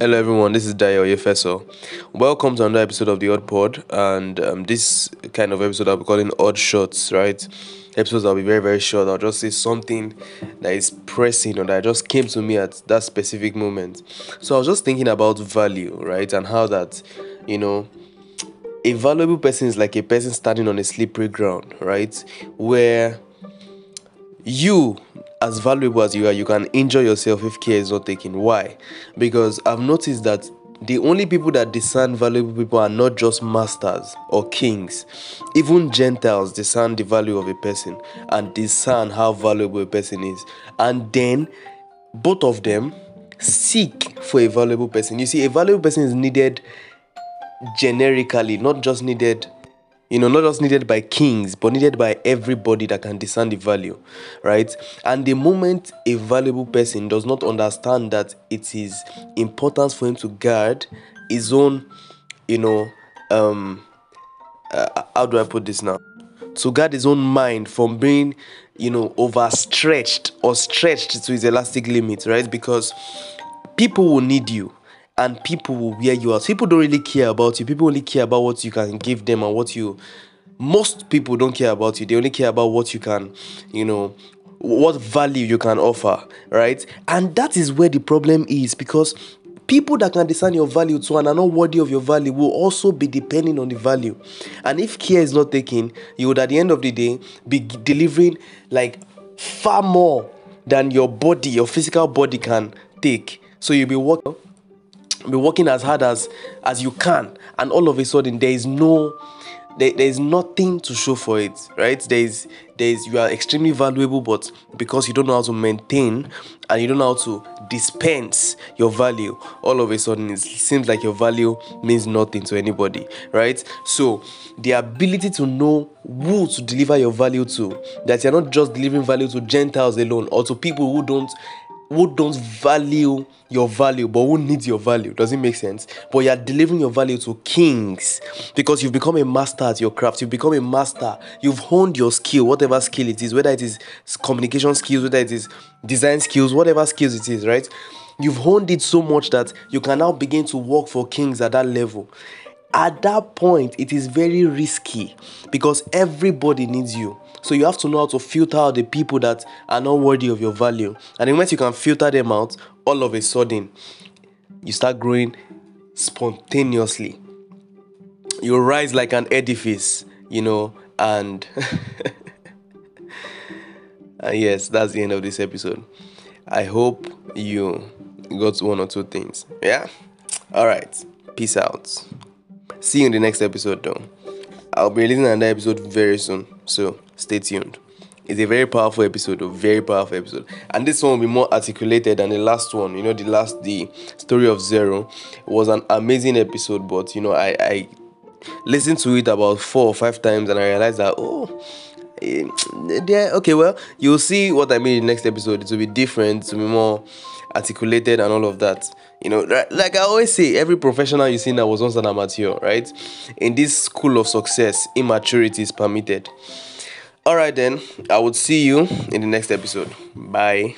Hello, everyone. This is Dayo Yefeso. Welcome to another episode of the Odd Pod, and um, this kind of episode I'll be calling Odd Shorts, right? Episodes I'll be very, very short. I'll just say something that is pressing or that just came to me at that specific moment. So I was just thinking about value, right, and how that, you know, a valuable person is like a person standing on a slippery ground, right, where you as valuable as you are, you can injure yourself if care is not taken. Why? Because I've noticed that the only people that discern valuable people are not just masters or kings. Even Gentiles discern the value of a person and discern how valuable a person is. And then both of them seek for a valuable person. You see, a valuable person is needed generically, not just needed you know, not just needed by kings, but needed by everybody that can discern the value, right? And the moment a valuable person does not understand that it is important for him to guard his own, you know, um, uh, how do I put this now? To guard his own mind from being, you know, overstretched or stretched to his elastic limit, right? Because people will need you and people will wear you out. People don't really care about you. People only care about what you can give them and what you. Most people don't care about you. They only care about what you can, you know, what value you can offer, right? And that is where the problem is because people that can discern your value to and are not worthy of your value will also be depending on the value. And if care is not taken, you would at the end of the day be delivering like far more than your body, your physical body can take. So you'll be working be working as hard as as you can. And all of a sudden there is no there, there is nothing to show for it right? There is there is you are extremely valuable but because you don't know how to maintain and you don't know how to dispense your value all of a sudden it seems like your value means nothing to anybody right? So the ability to know who to deliver your value to that you're not just delivering value to gentiles alone or to people who don't who don't value your value but who needs your value. Does it make sense? But you're delivering your value to kings because you've become a master at your craft. You've become a master. You've honed your skill whatever skill it is whether it is communication skills whether it is design skills whatever skills it is right? You've honed it so much that you can now begin to work for kings at that level at that point it is very risky because everybody needs you. So you have to know how to filter out the people that are not worthy of your value. And once you can filter them out all of a sudden you start growing spontaneously. You rise like an edifice you know and and yes that's the end of this episode. I hope you got one or two things. Yeah? All right. Peace out See you in the next episode, though. I'll be releasing another episode very soon, so stay tuned. It's a very powerful episode, a very powerful episode, and this one will be more articulated than the last one. You know, the last, the story of Zero, was an amazing episode, but you know, I, I listened to it about four or five times, and I realized that oh, yeah, okay, well, you'll see what I mean in the next episode. It will be different, to be more articulated, and all of that. You know, like I always say, every professional you see now was once an amateur, right? In this school of success, immaturity is permitted. All right, then, I would see you in the next episode. Bye.